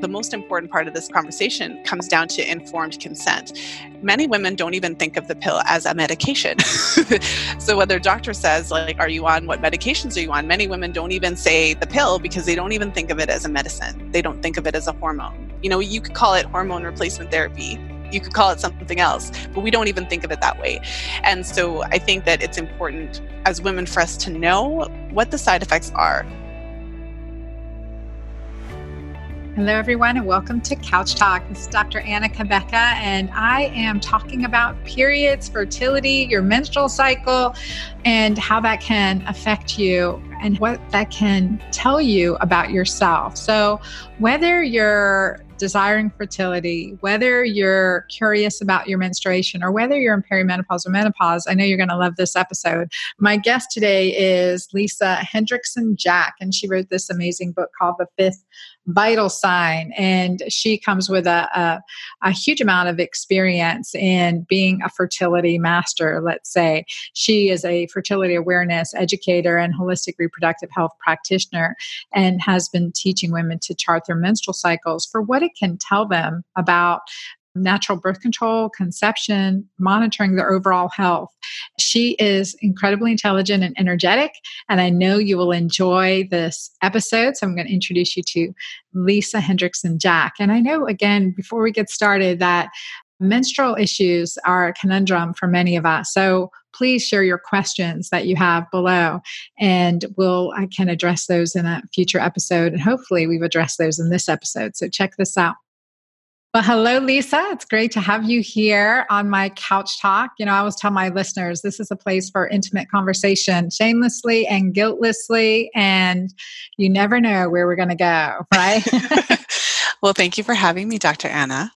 the most important part of this conversation comes down to informed consent. Many women don't even think of the pill as a medication. so whether a doctor says like are you on what medications are you on? Many women don't even say the pill because they don't even think of it as a medicine. They don't think of it as a hormone. You know, you could call it hormone replacement therapy you could call it something else, but we don't even think of it that way. And so I think that it's important as women for us to know what the side effects are Hello, everyone, and welcome to Couch Talk. This is Dr. Anna Cabeca, and I am talking about periods, fertility, your menstrual cycle, and how that can affect you and what that can tell you about yourself. So, whether you're desiring fertility, whether you're curious about your menstruation or whether you're in perimenopause or menopause, I know you're going to love this episode. My guest today is Lisa Hendrickson Jack, and she wrote this amazing book called The Fifth Vital Sign. And she comes with a, a, a huge amount of experience in being a fertility master, let's say. She is a fertility awareness educator and holistic reproductive health practitioner and has been teaching women to chart their menstrual cycles for what it can tell them about natural birth control, conception, monitoring their overall health. She is incredibly intelligent and energetic, and I know you will enjoy this episode. So I'm going to introduce you to Lisa Hendrickson Jack. And I know, again, before we get started, that menstrual issues are a conundrum for many of us. So please share your questions that you have below and we'll I can address those in a future episode and hopefully we've addressed those in this episode. So check this out. Well, hello, Lisa. It's great to have you here on my couch talk. You know, I always tell my listeners this is a place for intimate conversation, shamelessly and guiltlessly, and you never know where we're going to go, right? well, thank you for having me, Dr. Anna.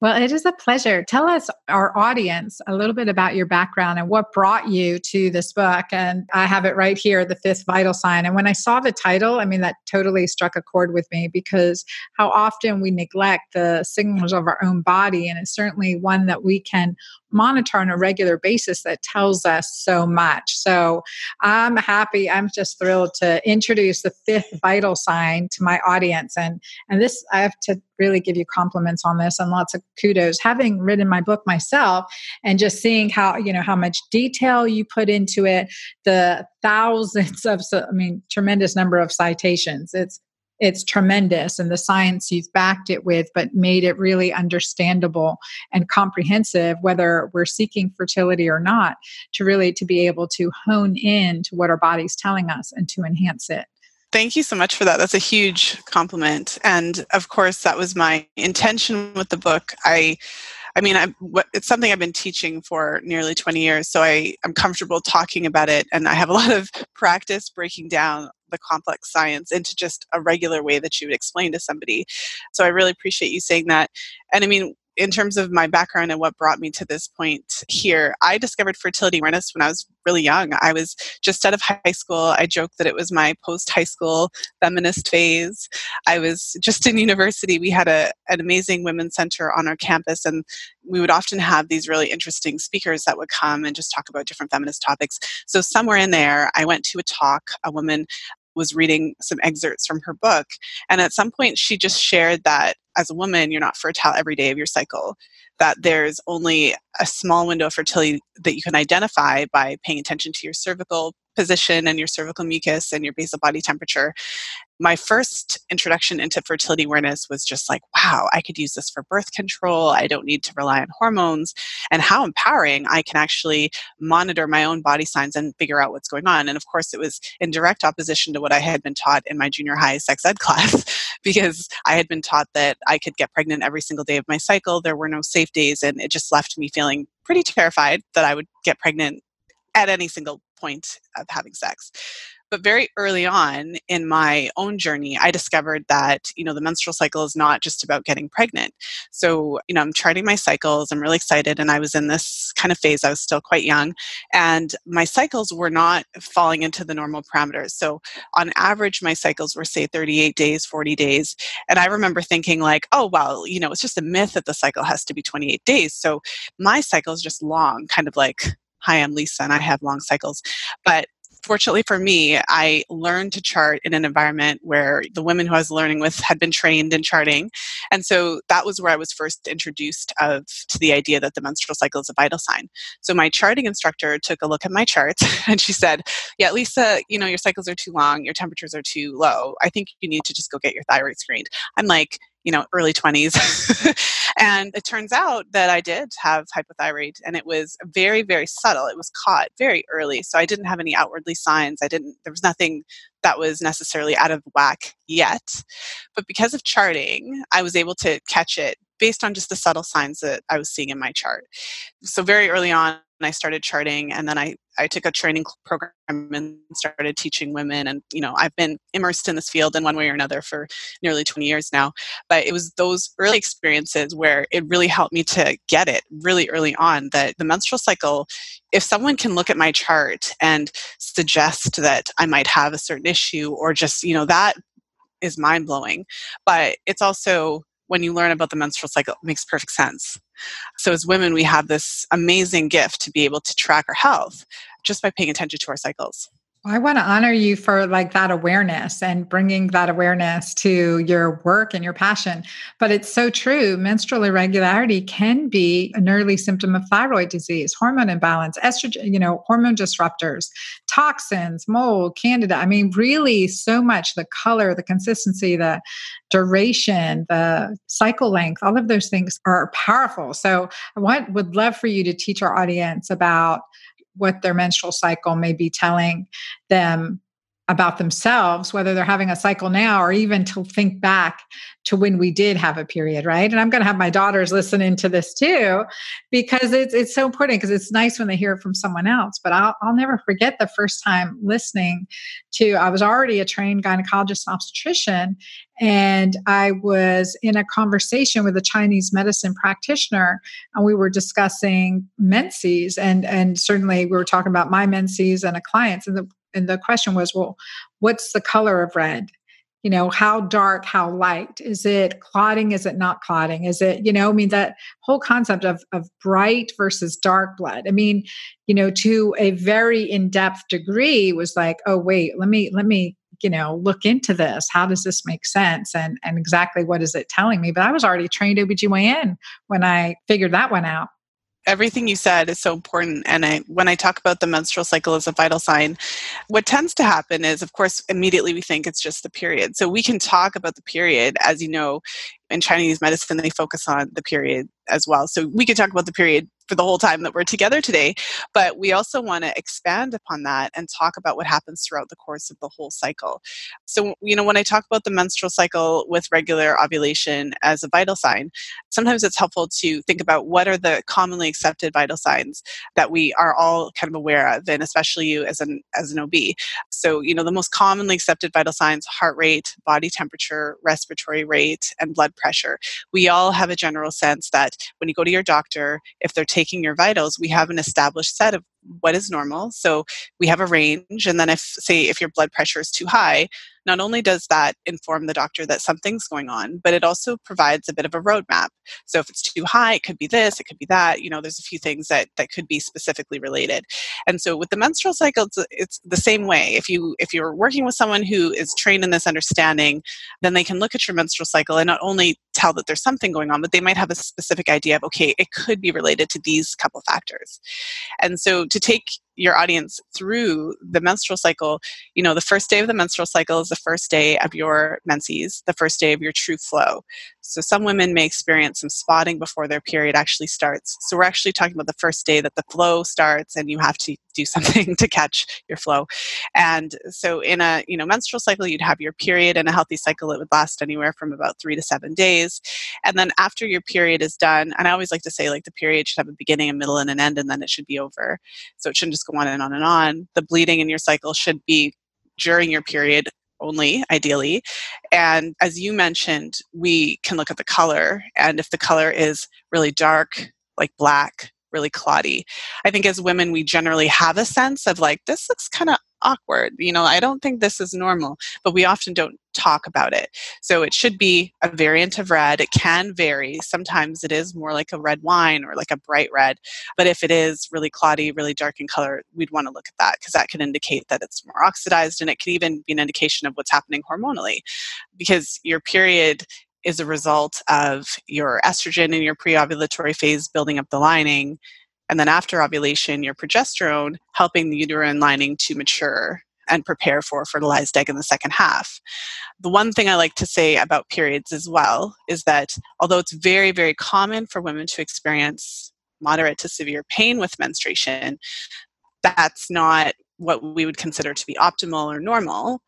Well, it is a pleasure. Tell us, our audience, a little bit about your background and what brought you to this book. And I have it right here, The Fifth Vital Sign. And when I saw the title, I mean, that totally struck a chord with me because how often we neglect the signals of our own body. And it's certainly one that we can monitor on a regular basis that tells us so much. So I'm happy, I'm just thrilled to introduce the fifth vital sign to my audience. And, and this, I have to really give you compliments on this and lots of kudos. Having written my book myself and just seeing how, you know, how much detail you put into it, the thousands of, I mean, tremendous number of citations. It's it's tremendous and the science you've backed it with but made it really understandable and comprehensive whether we're seeking fertility or not to really to be able to hone in to what our body's telling us and to enhance it Thank you so much for that. That's a huge compliment. And of course, that was my intention with the book. I I mean, I, it's something I've been teaching for nearly 20 years, so I, I'm comfortable talking about it, and I have a lot of practice breaking down the complex science into just a regular way that you would explain to somebody. So I really appreciate you saying that. And I mean, in terms of my background and what brought me to this point here, I discovered fertility awareness when I was really young. I was just out of high school. I joke that it was my post high school feminist phase. I was just in university. We had a, an amazing women's center on our campus, and we would often have these really interesting speakers that would come and just talk about different feminist topics. So, somewhere in there, I went to a talk. A woman was reading some excerpts from her book. And at some point, she just shared that as a woman, you're not fertile every day of your cycle, that there's only a small window of fertility that you can identify by paying attention to your cervical position and your cervical mucus and your basal body temperature my first introduction into fertility awareness was just like, wow, I could use this for birth control. I don't need to rely on hormones. And how empowering I can actually monitor my own body signs and figure out what's going on. And of course, it was in direct opposition to what I had been taught in my junior high sex ed class, because I had been taught that I could get pregnant every single day of my cycle. There were no safe days. And it just left me feeling pretty terrified that I would get pregnant at any single point of having sex. But very early on in my own journey, I discovered that, you know, the menstrual cycle is not just about getting pregnant. So, you know, I'm charting my cycles, I'm really excited. And I was in this kind of phase, I was still quite young, and my cycles were not falling into the normal parameters. So, on average, my cycles were, say, 38 days, 40 days. And I remember thinking, like, oh, well, you know, it's just a myth that the cycle has to be 28 days. So, my cycle is just long, kind of like, hi, I'm Lisa and I have long cycles. But fortunately for me, I learned to chart in an environment where the women who I was learning with had been trained in charting. And so that was where I was first introduced of to the idea that the menstrual cycle is a vital sign. So my charting instructor took a look at my charts and she said, Yeah, Lisa, you know, your cycles are too long, your temperatures are too low. I think you need to just go get your thyroid screened. I'm like, you know, early 20s. Mm-hmm. and it turns out that I did have hypothyroid and it was very, very subtle. It was caught very early. So I didn't have any outwardly signs. I didn't, there was nothing that was necessarily out of whack yet. But because of charting, I was able to catch it based on just the subtle signs that I was seeing in my chart. So very early on, I started charting and then I, I took a training program and started teaching women and you know I've been immersed in this field in one way or another for nearly 20 years now but it was those early experiences where it really helped me to get it really early on that the menstrual cycle if someone can look at my chart and suggest that I might have a certain issue or just you know that is mind blowing but it's also when you learn about the menstrual cycle, it makes perfect sense. So, as women, we have this amazing gift to be able to track our health just by paying attention to our cycles. I want to honor you for like that awareness and bringing that awareness to your work and your passion. But it's so true. Menstrual irregularity can be an early symptom of thyroid disease, hormone imbalance, estrogen, you know, hormone disruptors, toxins, mold, candida. I mean, really so much the color, the consistency, the duration, the cycle length, all of those things are powerful. So I want, would love for you to teach our audience about what their menstrual cycle may be telling them about themselves, whether they're having a cycle now or even to think back to when we did have a period, right? And I'm going to have my daughters listen into this too, because it's it's so important because it's nice when they hear it from someone else. But I'll I'll never forget the first time listening to. I was already a trained gynecologist and obstetrician, and I was in a conversation with a Chinese medicine practitioner, and we were discussing menses, and and certainly we were talking about my menses and a client's, and the and the question was well what's the color of red? You know how dark how light? Is it clotting? Is it not clotting? Is it you know i mean that whole concept of of bright versus dark blood. I mean you know to a very in-depth degree was like oh wait let me let me you know look into this. How does this make sense? And and exactly what is it telling me? But i was already trained obgyn when i figured that one out everything you said is so important. And I, when I talk about the menstrual cycle as a vital sign, what tends to happen is, of course, immediately we think it's just the period. So we can talk about the period, as you know, in Chinese medicine, they focus on the period as well. So we could talk about the period for the whole time that we're together today, but we also want to expand upon that and talk about what happens throughout the course of the whole cycle. So, you know, when I talk about the menstrual cycle with regular ovulation as a vital sign, sometimes it's helpful to think about what are the commonly accepted vital signs that we are all kind of aware of, and especially you as an as an OB. So, you know, the most commonly accepted vital signs: heart rate, body temperature, respiratory rate, and blood pressure. We all have a general sense that when you go to your doctor, if they're taking your vitals, we have an established set of what is normal. So we have a range. And then if, say, if your blood pressure is too high, not only does that inform the doctor that something's going on, but it also provides a bit of a roadmap. So if it's too high, it could be this, it could be that. You know, there's a few things that that could be specifically related. And so with the menstrual cycle, it's, it's the same way. If you if you're working with someone who is trained in this understanding, then they can look at your menstrual cycle and not only tell that there's something going on, but they might have a specific idea of okay, it could be related to these couple factors. And so to take your audience through the menstrual cycle, you know, the first day of the menstrual cycle is the first day of your menses, the first day of your true flow. So some women may experience some spotting before their period actually starts. So we're actually talking about the first day that the flow starts and you have to do something to catch your flow. And so in a, you know, menstrual cycle you'd have your period in a healthy cycle it would last anywhere from about 3 to 7 days. And then after your period is done, and I always like to say like the period should have a beginning, a middle and an end and then it should be over. So it shouldn't just go on and on and on. The bleeding in your cycle should be during your period only, ideally. And as you mentioned, we can look at the color. And if the color is really dark, like black, really clotty, I think as women, we generally have a sense of like, this looks kind of awkward. You know, I don't think this is normal, but we often don't talk about it. So it should be a variant of red. It can vary. Sometimes it is more like a red wine or like a bright red. But if it is really cloudy, really dark in color, we'd want to look at that because that can indicate that it's more oxidized and it could even be an indication of what's happening hormonally because your period is a result of your estrogen in your pre-ovulatory phase building up the lining and then after ovulation your progesterone helping the uterine lining to mature and prepare for fertilized egg in the second half. The one thing I like to say about periods as well is that although it's very, very common for women to experience moderate to severe pain with menstruation, that's not what we would consider to be optimal or normal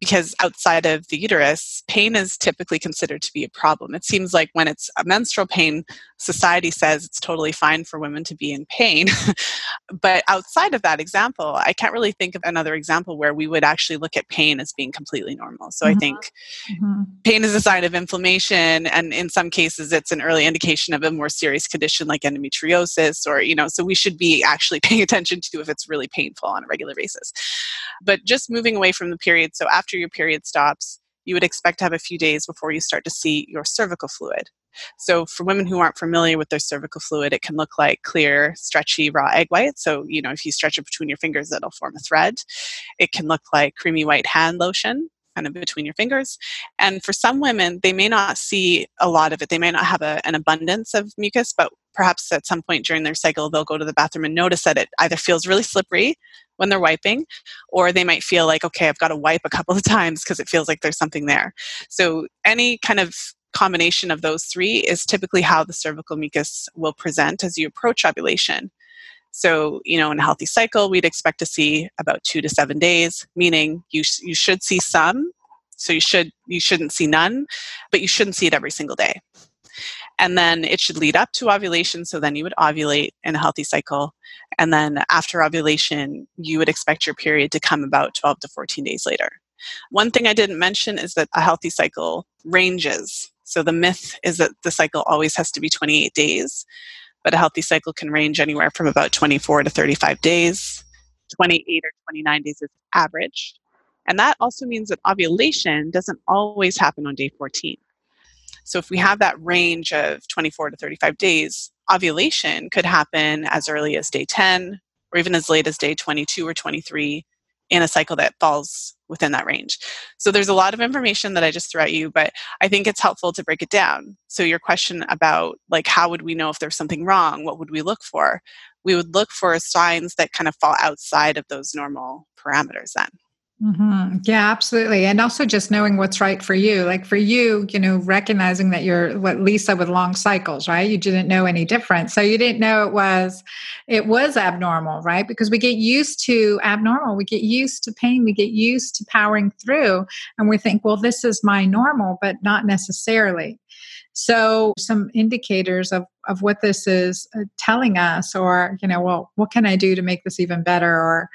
because outside of the uterus, pain is typically considered to be a problem. It seems like when it's a menstrual pain, society says it's totally fine for women to be in pain. but outside of that example, I can't really think of another example where we would actually look at pain as being completely normal. So mm-hmm. I think mm-hmm. pain is a sign of inflammation, and in some cases, it's an early indication of a more serious condition like endometriosis, or, you know, so we should be actually paying attention to if it's really painful on a regular basis. But just moving away from the period, so after after your period stops, you would expect to have a few days before you start to see your cervical fluid. So, for women who aren't familiar with their cervical fluid, it can look like clear, stretchy, raw egg white. So, you know, if you stretch it between your fingers, it'll form a thread. It can look like creamy white hand lotion kind of between your fingers. And for some women, they may not see a lot of it. They may not have a, an abundance of mucus, but perhaps at some point during their cycle, they'll go to the bathroom and notice that it either feels really slippery when they're wiping, or they might feel like, okay, I've got to wipe a couple of times because it feels like there's something there. So, any kind of combination of those three is typically how the cervical mucus will present as you approach ovulation. So, you know, in a healthy cycle, we'd expect to see about two to seven days, meaning you, sh- you should see some. So you should you shouldn't see none, but you shouldn't see it every single day. And then it should lead up to ovulation. So then you would ovulate in a healthy cycle. And then after ovulation, you would expect your period to come about 12 to 14 days later. One thing I didn't mention is that a healthy cycle ranges. So the myth is that the cycle always has to be 28 days but a healthy cycle can range anywhere from about 24 to 35 days. 28 or 29 days is average. And that also means that ovulation doesn't always happen on day 14. So if we have that range of 24 to 35 days, ovulation could happen as early as day 10 or even as late as day 22 or 23 in a cycle that falls within that range. So there's a lot of information that I just threw at you, but I think it's helpful to break it down. So your question about like how would we know if there's something wrong? What would we look for? We would look for signs that kind of fall outside of those normal parameters then. Mm-hmm. Yeah, absolutely. And also just knowing what's right for you. Like for you, you know, recognizing that you're what Lisa with long cycles, right? You didn't know any different. So you didn't know it was it was abnormal, right? Because we get used to abnormal. We get used to pain. We get used to powering through and we think, well, this is my normal, but not necessarily. So, some indicators of, of what this is uh, telling us, or, you know, well, what can I do to make this even better? Or,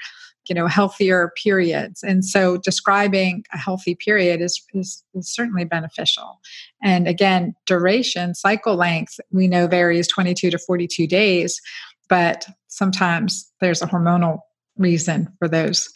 you know healthier periods. And so describing a healthy period is, is, is, certainly beneficial. And again duration cycle length we know varies 22 to 42 days but sometimes there's a hormonal reason for those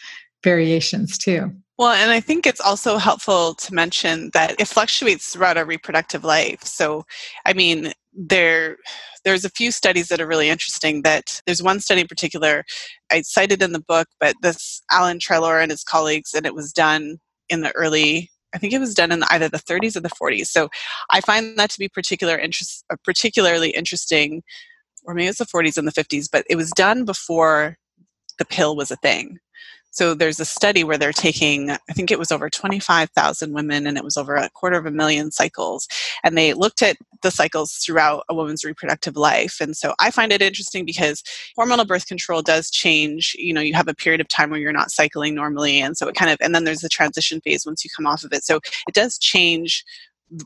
variations too well, and I think it's also helpful to mention that it fluctuates throughout our reproductive life. So, I mean, there there's a few studies that are really interesting that there's one study in particular i cited in the book but this alan Treloar and his colleagues and it was done in the early i think it was done in either the 30s or the 40s so i find that to be particular interest uh, particularly interesting or maybe it's the 40s and the 50s but it was done before the pill was a thing so there's a study where they're taking, I think it was over 25,000 women and it was over a quarter of a million cycles. And they looked at the cycles throughout a woman's reproductive life. And so I find it interesting because hormonal birth control does change. You know, you have a period of time where you're not cycling normally. And so it kind of, and then there's the transition phase once you come off of it. So it does change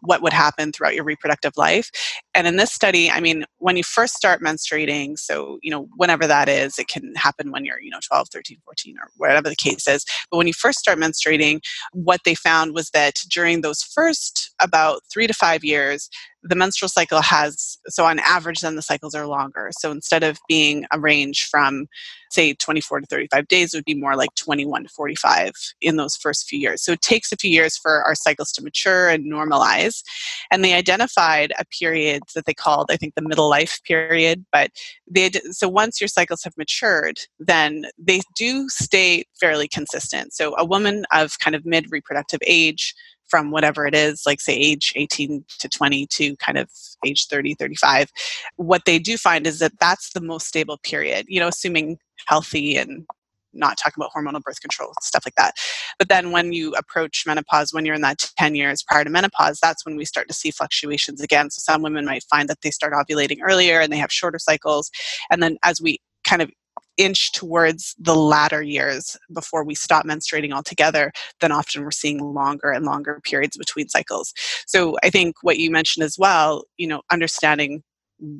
what would happen throughout your reproductive life. And in this study, I mean, when you first start menstruating, so, you know, whenever that is, it can happen when you're, you know, 12, 13, 14, or whatever the case is. But when you first start menstruating, what they found was that during those first about three to five years, the menstrual cycle has so on average then the cycles are longer. So instead of being a range from say 24 to 35 days it would be more like 21 to 45 in those first few years. So it takes a few years for our cycles to mature and normalize. And they identified a period that they called i think the middle life period but they so once your cycles have matured then they do stay fairly consistent. So a woman of kind of mid reproductive age from whatever it is, like say age 18 to 20 to kind of age 30, 35, what they do find is that that's the most stable period, you know, assuming healthy and not talking about hormonal birth control, stuff like that. But then when you approach menopause, when you're in that 10 years prior to menopause, that's when we start to see fluctuations again. So some women might find that they start ovulating earlier and they have shorter cycles. And then as we kind of inch towards the latter years before we stop menstruating altogether, then often we're seeing longer and longer periods between cycles. So I think what you mentioned as well, you know, understanding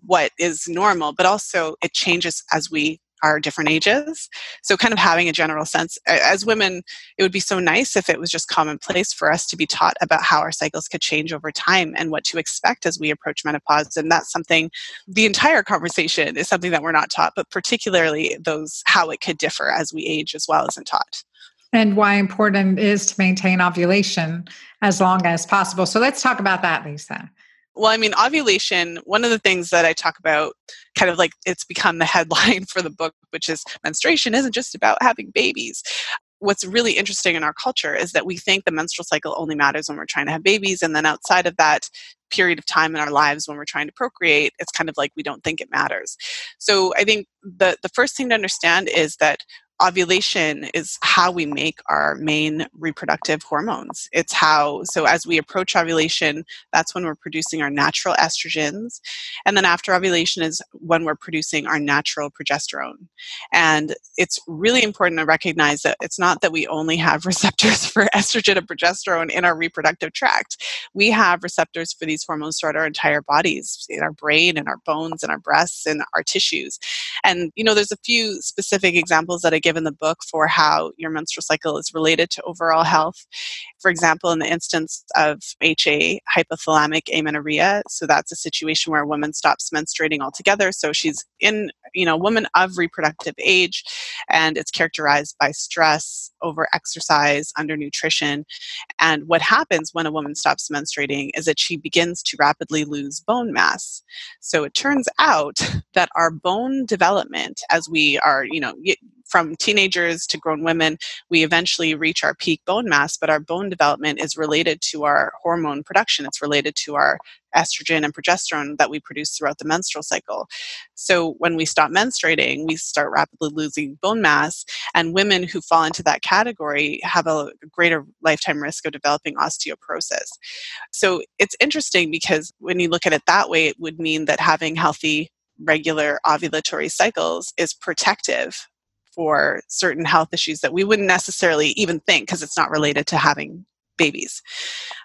what is normal, but also it changes as we are different ages. So, kind of having a general sense. As women, it would be so nice if it was just commonplace for us to be taught about how our cycles could change over time and what to expect as we approach menopause. And that's something, the entire conversation is something that we're not taught, but particularly those how it could differ as we age as well isn't taught. And why important is to maintain ovulation as long as possible. So, let's talk about that, Lisa. Well, I mean, ovulation, one of the things that I talk about, kind of like it's become the headline for the book, which is menstruation isn't just about having babies. What's really interesting in our culture is that we think the menstrual cycle only matters when we're trying to have babies. And then outside of that period of time in our lives when we're trying to procreate, it's kind of like we don't think it matters. So I think the, the first thing to understand is that ovulation is how we make our main reproductive hormones. It's how, so as we approach ovulation, that's when we're producing our natural estrogens. And then after ovulation is when we're producing our natural progesterone. And it's really important to recognize that it's not that we only have receptors for estrogen and progesterone in our reproductive tract. We have receptors for these hormones throughout our entire bodies, in our brain, and our bones, and our breasts, and our tissues. And, you know, there's a few specific examples that I give give in the book for how your menstrual cycle is related to overall health. For example, in the instance of HA, hypothalamic amenorrhea, so that's a situation where a woman stops menstruating altogether. So she's in, you know, woman of reproductive age, and it's characterized by stress, over exercise, under nutrition. And what happens when a woman stops menstruating is that she begins to rapidly lose bone mass. So it turns out that our bone development, as we are, you know, from teenagers to grown women, we eventually reach our peak bone mass, but our bone development is related to our hormone production. It's related to our estrogen and progesterone that we produce throughout the menstrual cycle. So when we stop menstruating, we start rapidly losing bone mass, and women who fall into that category have a greater lifetime risk of developing osteoporosis. So it's interesting because when you look at it that way, it would mean that having healthy regular ovulatory cycles is protective for certain health issues that we wouldn't necessarily even think because it's not related to having babies.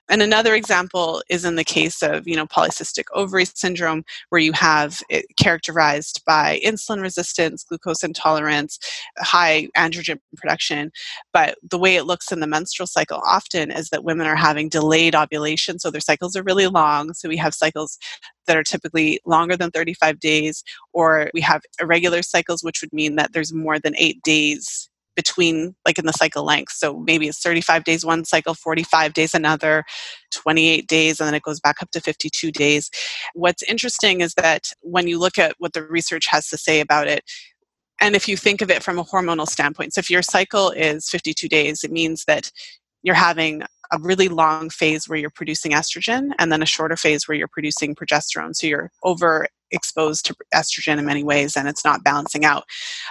And another example is in the case of, you know, polycystic ovary syndrome, where you have it characterized by insulin resistance, glucose intolerance, high androgen production. But the way it looks in the menstrual cycle often is that women are having delayed ovulation, so their cycles are really long. So we have cycles that are typically longer than 35 days, or we have irregular cycles, which would mean that there's more than eight days between like in the cycle length. So maybe it's 35 days one cycle 45 days another 28 days and then it goes back up to 52 days. What's interesting is that when you look at what the research has to say about it and if you think of it from a hormonal standpoint so if your cycle is 52 days it means that you're having a really long phase where you're producing estrogen and then a shorter phase where you're producing progesterone. So you're over exposed to estrogen in many ways and it's not balancing out.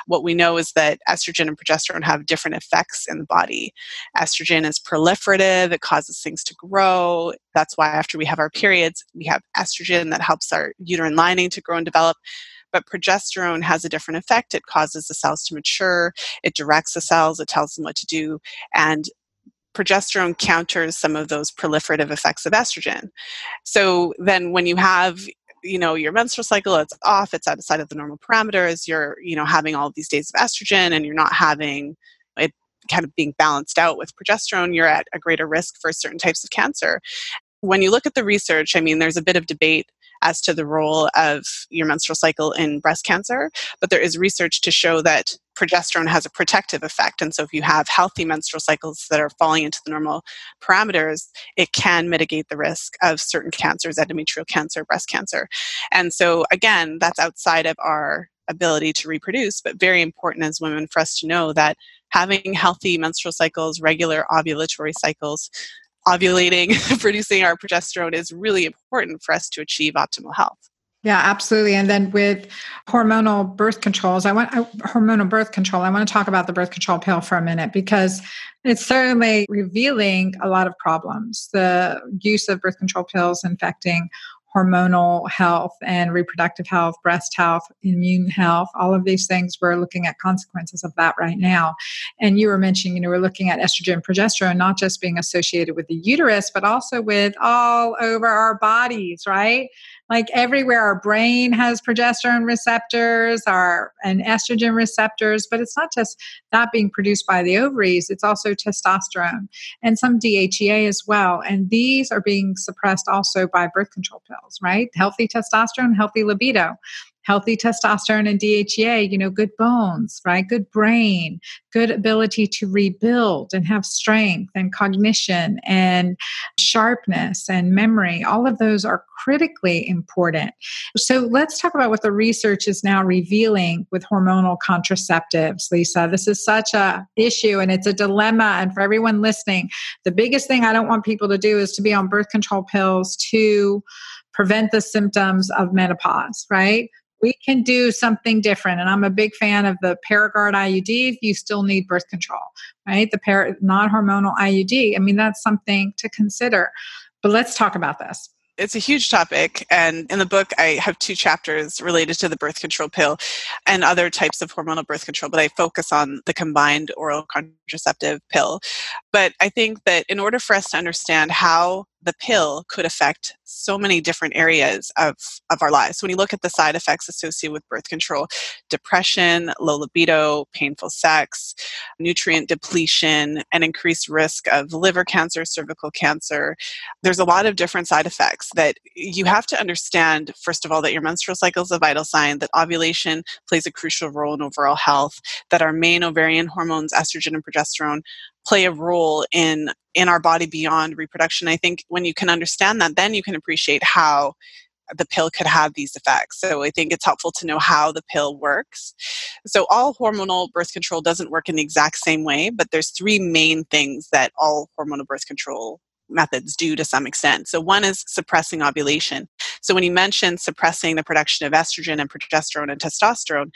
What we know is that estrogen and progesterone have different effects in the body. Estrogen is proliferative, it causes things to grow. That's why after we have our periods, we have estrogen that helps our uterine lining to grow and develop. But progesterone has a different effect. It causes the cells to mature, it directs the cells, it tells them what to do. And progesterone counters some of those proliferative effects of estrogen. So then when you have you know your menstrual cycle it's off it's outside of the normal parameters you're you know having all these days of estrogen and you're not having it kind of being balanced out with progesterone you're at a greater risk for certain types of cancer when you look at the research, I mean, there's a bit of debate as to the role of your menstrual cycle in breast cancer, but there is research to show that progesterone has a protective effect. And so, if you have healthy menstrual cycles that are falling into the normal parameters, it can mitigate the risk of certain cancers, endometrial cancer, breast cancer. And so, again, that's outside of our ability to reproduce, but very important as women for us to know that having healthy menstrual cycles, regular ovulatory cycles, ovulating, producing our progesterone is really important for us to achieve optimal health. Yeah, absolutely. And then with hormonal birth controls, I want uh, hormonal birth control. I want to talk about the birth control pill for a minute because it's certainly revealing a lot of problems. The use of birth control pills infecting hormonal health and reproductive health, breast health, immune health, all of these things, we're looking at consequences of that right now. And you were mentioning, you know, we're looking at estrogen, progesterone, not just being associated with the uterus, but also with all over our bodies, right? Like everywhere our brain has progesterone receptors our and estrogen receptors but it's not just that being produced by the ovaries it's also testosterone and some DHEA as well and these are being suppressed also by birth control pills right? Healthy testosterone healthy libido healthy testosterone and DHEA, you know, good bones, right? Good brain, good ability to rebuild and have strength and cognition and sharpness and memory. All of those are critically important. So let's talk about what the research is now revealing with hormonal contraceptives, Lisa. This is such a issue and it's a dilemma and for everyone listening, the biggest thing I don't want people to do is to be on birth control pills to prevent the symptoms of menopause, right? We can do something different. And I'm a big fan of the Paragard IUD you still need birth control, right? The par- non hormonal IUD. I mean, that's something to consider. But let's talk about this it's a huge topic and in the book i have two chapters related to the birth control pill and other types of hormonal birth control but i focus on the combined oral contraceptive pill but i think that in order for us to understand how the pill could affect so many different areas of, of our lives. When you look at the side effects associated with birth control, depression, low libido, painful sex, nutrient depletion, and increased risk of liver cancer, cervical cancer, there's a lot of different side effects that you have to understand, first of all, that your menstrual cycle is a vital sign, that ovulation plays a crucial role in overall health, that our main ovarian hormones, estrogen and progesterone, play a role in in our body beyond reproduction i think when you can understand that then you can appreciate how the pill could have these effects. So I think it's helpful to know how the pill works. So all hormonal birth control doesn't work in the exact same way, but there's three main things that all hormonal birth control methods do to some extent. So one is suppressing ovulation. So when you mentioned suppressing the production of estrogen and progesterone and testosterone,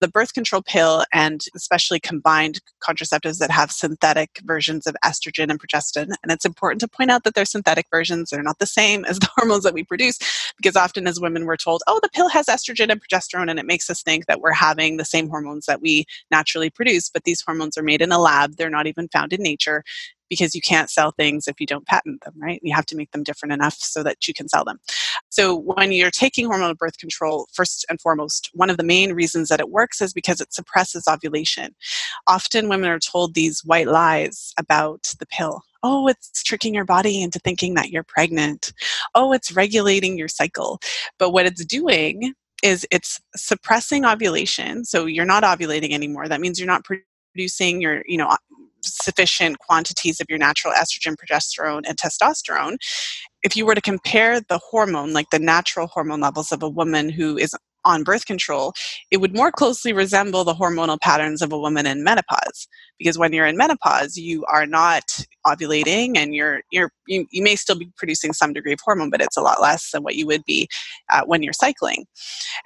the birth control pill and especially combined contraceptives that have synthetic versions of estrogen and progestin. And it's important to point out that they're synthetic versions. They're not the same as the hormones that we produce because often as women we're told, oh, the pill has estrogen and progesterone and it makes us think that we're having the same hormones that we naturally produce. But these hormones are made in a lab. They're not even found in nature because you can't sell things if you don't patent them, right? You have to make them different enough so that you can sell them. So when you're taking hormonal birth control, first and foremost, one of the main reasons that it works is because it suppresses ovulation. Often women are told these white lies about the pill. Oh, it's tricking your body into thinking that you're pregnant. Oh, it's regulating your cycle. But what it's doing is it's suppressing ovulation. So you're not ovulating anymore. That means you're not producing your, you know, sufficient quantities of your natural estrogen, progesterone, and testosterone, if you were to compare the hormone, like the natural hormone levels of a woman who is on birth control, it would more closely resemble the hormonal patterns of a woman in menopause. Because when you're in menopause, you are not ovulating and you're, you're you, you may still be producing some degree of hormone, but it's a lot less than what you would be uh, when you're cycling.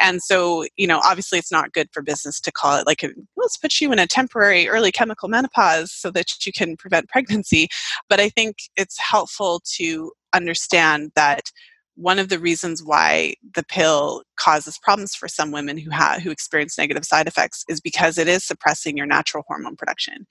And so, you know, obviously it's not good for business to call it like, let's put you in a temporary early chemical menopause so that you can prevent pregnancy. But I think it's helpful to understand that one of the reasons why the pill causes problems for some women who have who experience negative side effects is because it is suppressing your natural hormone production.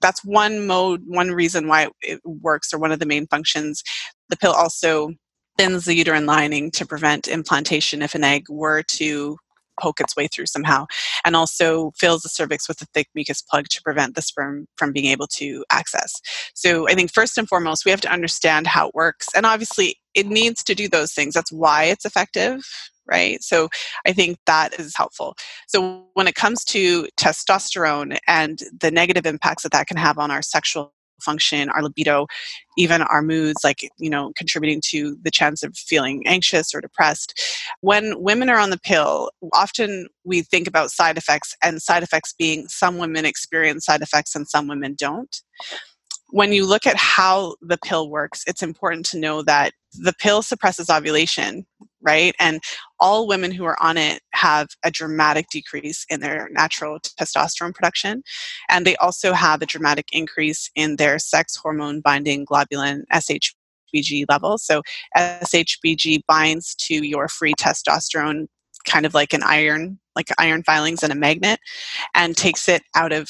That's one mode one reason why it works or one of the main functions. The pill also thins the uterine lining to prevent implantation if an egg were to poke its way through somehow and also fills the cervix with a thick mucus plug to prevent the sperm from being able to access. So i think first and foremost we have to understand how it works and obviously it needs to do those things that's why it's effective right? So I think that is helpful. So when it comes to testosterone and the negative impacts that that can have on our sexual function, our libido, even our moods, like, you know, contributing to the chance of feeling anxious or depressed. When women are on the pill, often we think about side effects and side effects being some women experience side effects and some women don't when you look at how the pill works, it's important to know that the pill suppresses ovulation, right? And all women who are on it have a dramatic decrease in their natural testosterone production. And they also have a dramatic increase in their sex hormone binding globulin SHBG levels. So SHBG binds to your free testosterone kind of like an iron, like iron filings and a magnet, and takes it out of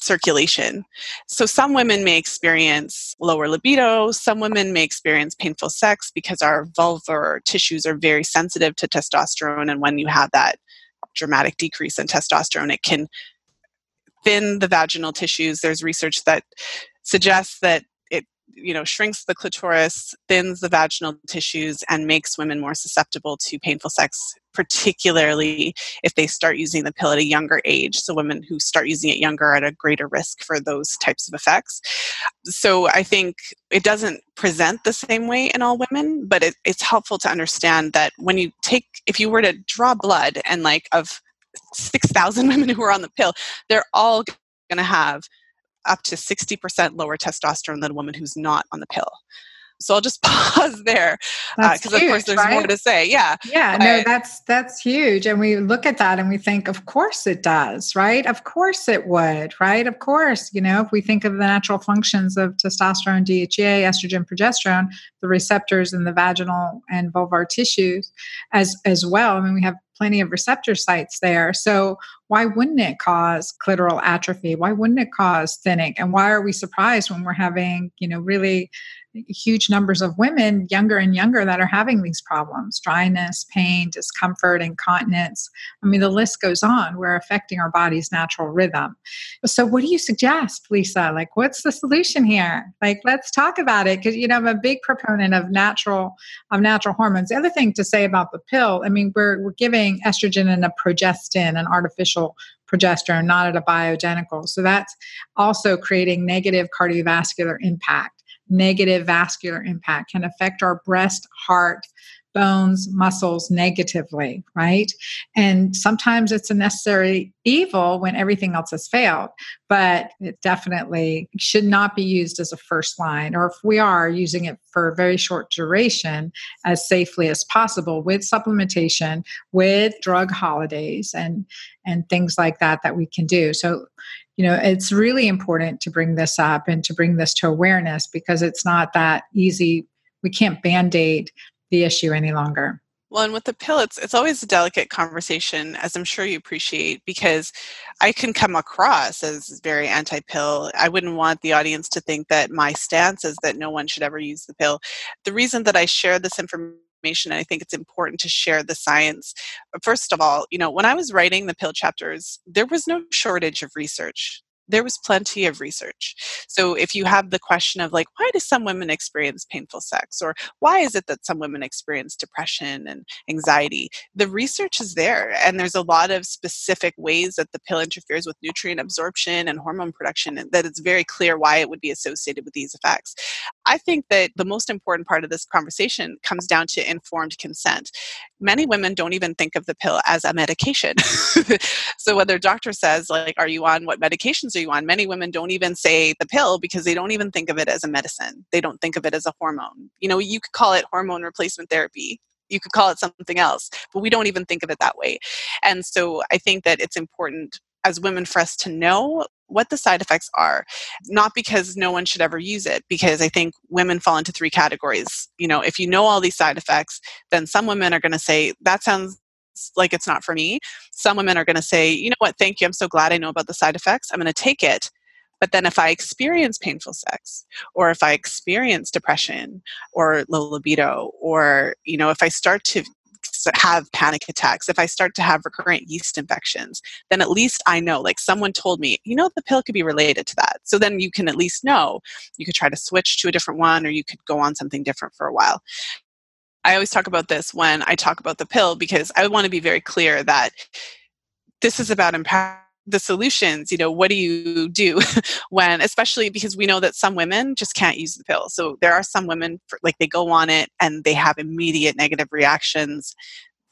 circulation. So some women may experience lower libido, some women may experience painful sex because our vulvar tissues are very sensitive to testosterone and when you have that dramatic decrease in testosterone it can thin the vaginal tissues. There's research that suggests that you know shrinks the clitoris thins the vaginal tissues and makes women more susceptible to painful sex particularly if they start using the pill at a younger age. So women who start using it younger are at a greater risk for those types of effects. So i think it doesn't present the same way in all women but it, it's helpful to understand that when you take if you were to draw blood and like of 6000 women who are on the pill they're all going to have up to 60% lower testosterone than a woman who's not on the pill. So I'll just pause there because, uh, of course, there's right? more to say. Yeah, yeah, but, no, that's that's huge, and we look at that and we think, of course it does, right? Of course it would, right? Of course, you know, if we think of the natural functions of testosterone, DHEA, estrogen, progesterone, the receptors in the vaginal and vulvar tissues, as as well. I mean, we have plenty of receptor sites there. So why wouldn't it cause clitoral atrophy? Why wouldn't it cause thinning? And why are we surprised when we're having, you know, really huge numbers of women, younger and younger, that are having these problems dryness, pain, discomfort, incontinence. I mean, the list goes on. We're affecting our body's natural rhythm. So, what do you suggest, Lisa? Like, what's the solution here? Like, let's talk about it because you know I'm a big proponent of natural of natural hormones. The other thing to say about the pill, I mean, we're we're giving estrogen and a progestin, an artificial progesterone, not at a bioidentical. So that's also creating negative cardiovascular impact negative vascular impact, can affect our breast, heart, bones, muscles negatively, right? And sometimes it's a necessary evil when everything else has failed, but it definitely should not be used as a first line, or if we are using it for a very short duration, as safely as possible with supplementation, with drug holidays, and and things like that that we can do. So you know it's really important to bring this up and to bring this to awareness because it's not that easy we can't band-aid the issue any longer well, and with the pill, it's it's always a delicate conversation, as I'm sure you appreciate, because I can come across as very anti-pill. I wouldn't want the audience to think that my stance is that no one should ever use the pill. The reason that I share this information, and I think it's important to share the science. First of all, you know, when I was writing the pill chapters, there was no shortage of research there was plenty of research. So if you have the question of like, why do some women experience painful sex? Or why is it that some women experience depression and anxiety? The research is there. And there's a lot of specific ways that the pill interferes with nutrient absorption and hormone production, and that it's very clear why it would be associated with these effects. I think that the most important part of this conversation comes down to informed consent. Many women don't even think of the pill as a medication. so whether doctor says, like, are you on what medications are you on. Many women don't even say the pill because they don't even think of it as a medicine. They don't think of it as a hormone. You know, you could call it hormone replacement therapy. You could call it something else, but we don't even think of it that way. And so I think that it's important as women for us to know what the side effects are not because no one should ever use it because i think women fall into three categories you know if you know all these side effects then some women are going to say that sounds like it's not for me. Some women are going to say, you know what, thank you, I'm so glad I know about the side effects. I'm going to take it. But then if I experience painful sex, or if I experience depression or low libido, or you know, if I start to have panic attacks, if I start to have recurrent yeast infections, then at least I know, like someone told me, you know, the pill could be related to that. So then you can at least know you could try to switch to a different one or you could go on something different for a while. I always talk about this when I talk about the pill because I want to be very clear that this is about empowering the solutions you know what do you do when especially because we know that some women just can't use the pill. So there are some women for, like they go on it and they have immediate negative reactions.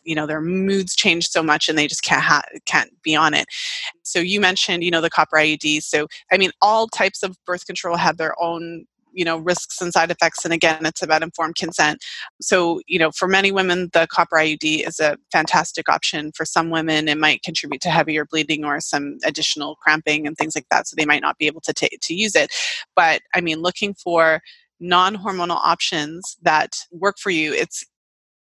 You know their moods change so much and they just can't ha- can't be on it. So you mentioned you know the copper iud so i mean all types of birth control have their own you know risks and side effects and again it's about informed consent. So you know for many women the copper iud is a fantastic option. For some women it might contribute to heavier bleeding or some additional cramping and things like that so they might not be able to take to use it. But i mean looking for non-hormonal options that work for you it's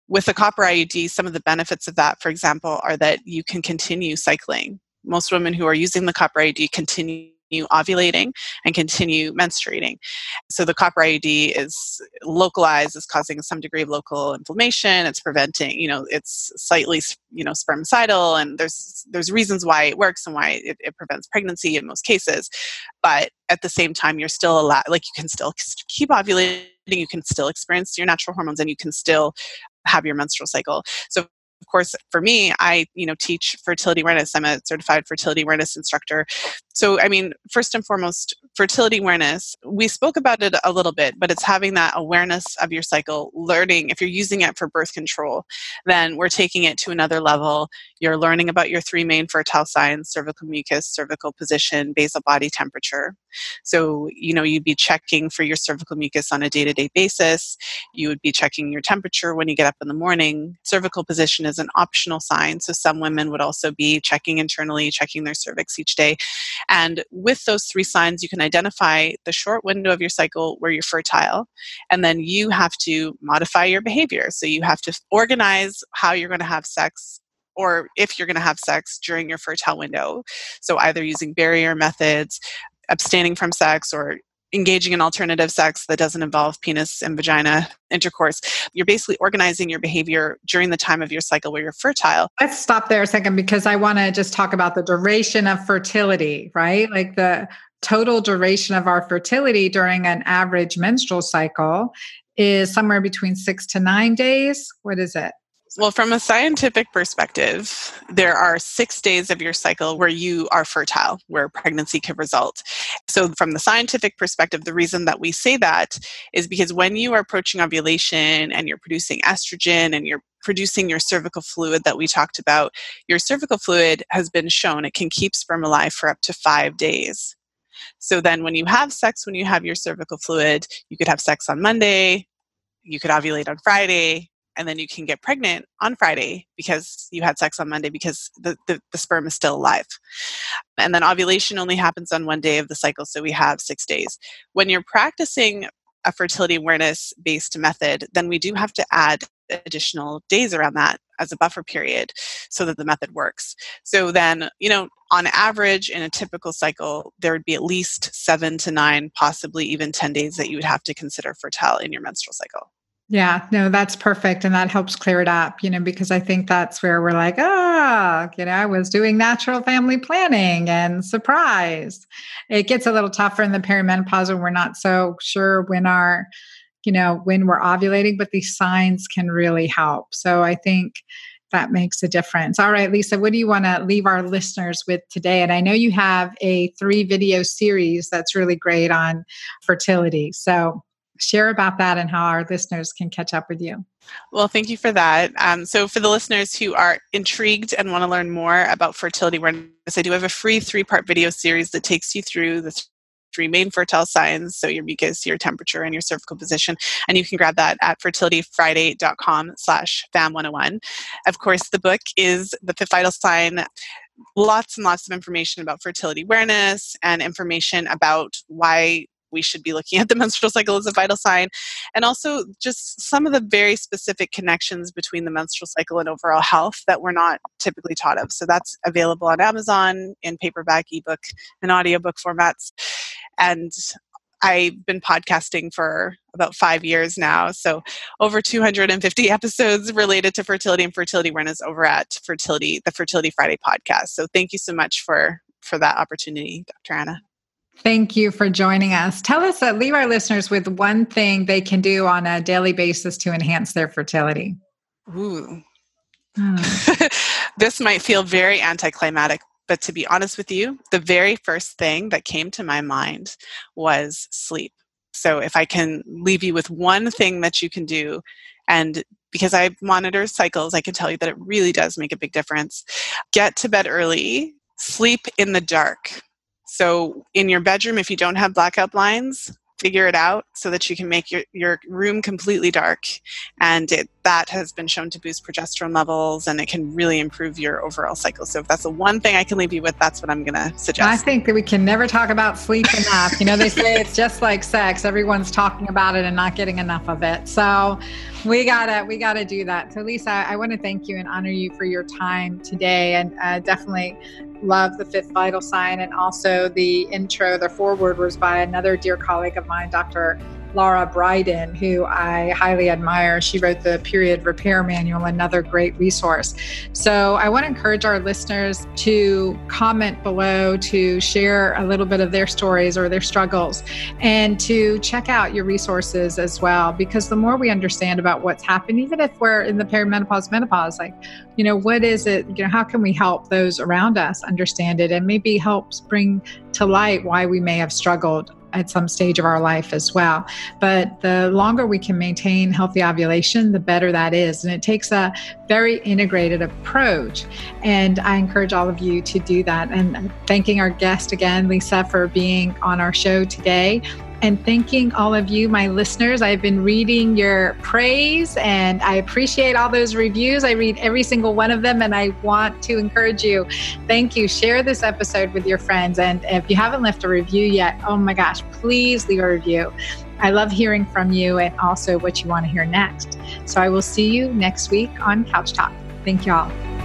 with the copper iud some of the benefits of that for example are that you can continue cycling. Most women who are using the copper iud continue ovulating and continue menstruating. So the copper IUD is localized, is causing some degree of local inflammation. It's preventing, you know, it's slightly, you know, spermicidal, and there's there's reasons why it works and why it, it prevents pregnancy in most cases. But at the same time, you're still allowed, like you can still keep ovulating, you can still experience your natural hormones, and you can still have your menstrual cycle. So of course for me i you know teach fertility awareness i'm a certified fertility awareness instructor so i mean first and foremost fertility awareness we spoke about it a little bit but it's having that awareness of your cycle learning if you're using it for birth control then we're taking it to another level you're learning about your three main fertile signs cervical mucus cervical position basal body temperature so you know you'd be checking for your cervical mucus on a day-to-day basis you would be checking your temperature when you get up in the morning cervical position is an optional sign. So some women would also be checking internally, checking their cervix each day. And with those three signs, you can identify the short window of your cycle where you're fertile. And then you have to modify your behavior. So you have to organize how you're going to have sex or if you're going to have sex during your fertile window. So either using barrier methods, abstaining from sex, or engaging in alternative sex that doesn't involve penis and vagina intercourse. You're basically organizing your behavior during the time of your cycle where you're fertile. Let's stop there a second because I want to just talk about the duration of fertility, right? Like the total duration of our fertility during an average menstrual cycle is somewhere between six to nine days. What is it? Well, from a scientific perspective, there are six days of your cycle where you are fertile, where pregnancy can result. So, from the scientific perspective, the reason that we say that is because when you are approaching ovulation and you're producing estrogen and you're producing your cervical fluid that we talked about, your cervical fluid has been shown it can keep sperm alive for up to five days. So, then when you have sex, when you have your cervical fluid, you could have sex on Monday, you could ovulate on Friday, and then you can get pregnant on Friday because you had sex on Monday because the, the, the, sperm is still alive. And then ovulation only happens on one day of the cycle, so we have six days. When you're practicing a fertility awareness based method, then we do have to add additional days around that as a buffer period so that the method works. So then, you know, on average in a typical cycle, there would be at least seven to nine, possibly even 10 days that you would have to consider fertile in your menstrual cycle. Yeah, no, that's perfect. And that helps clear it up, you know, because I think that's where we're like, ah, you know, I was doing natural family planning and surprise. It gets a little tougher in the perimenopause when we're not so sure when our, you know, when we're ovulating, but these signs can really help. So I think that makes a difference. All right, Lisa, what do you want to leave our listeners with today? And I know you have a three video series that's really great on fertility. So share about that and how our listeners can catch up with you. Well, thank you for that. Um, so, for the listeners who are intrigued and want to learn more about fertility awareness, I do have a free three part video series that takes you through the three main fertile signs so your mucus your temperature and your cervical position and you can grab that at fertilityfriday.com slash fam101 of course the book is the fifth vital sign lots and lots of information about fertility awareness and information about why we should be looking at the menstrual cycle as a vital sign and also just some of the very specific connections between the menstrual cycle and overall health that we're not typically taught of so that's available on amazon in paperback ebook and audiobook formats and I've been podcasting for about five years now. So, over 250 episodes related to fertility and fertility awareness over at Fertility, the Fertility Friday podcast. So, thank you so much for for that opportunity, Dr. Anna. Thank you for joining us. Tell us, uh, leave our listeners with one thing they can do on a daily basis to enhance their fertility. Ooh. Hmm. this might feel very anticlimactic, but to be honest with you, the very first thing that came to my mind was sleep. So if I can leave you with one thing that you can do, and because I monitor cycles, I can tell you that it really does make a big difference. Get to bed early, sleep in the dark. So, in your bedroom, if you don't have blackout blinds, figure it out so that you can make your, your room completely dark. And it, that has been shown to boost progesterone levels and it can really improve your overall cycle. So, if that's the one thing I can leave you with, that's what I'm going to suggest. I think that we can never talk about sleep enough. you know, they say it's just like sex, everyone's talking about it and not getting enough of it. So, we gotta we gotta do that so lisa i want to thank you and honor you for your time today and uh, definitely love the fifth vital sign and also the intro the foreword was by another dear colleague of mine dr Laura Briden, who I highly admire. She wrote the Period Repair Manual, another great resource. So I want to encourage our listeners to comment below, to share a little bit of their stories or their struggles, and to check out your resources as well. Because the more we understand about what's happened, even if we're in the perimenopause, menopause, like, you know, what is it? You know, how can we help those around us understand it and maybe helps bring to light why we may have struggled at some stage of our life as well. But the longer we can maintain healthy ovulation, the better that is. And it takes a very integrated approach. And I encourage all of you to do that. And thanking our guest again, Lisa, for being on our show today and thanking all of you, my listeners. I've been reading your praise and I appreciate all those reviews. I read every single one of them and I want to encourage you. Thank you. Share this episode with your friends. And if you haven't left a review yet, oh my gosh, please leave a review. I love hearing from you and also what you want to hear next. So I will see you next week on Couch Talk. Thank you all.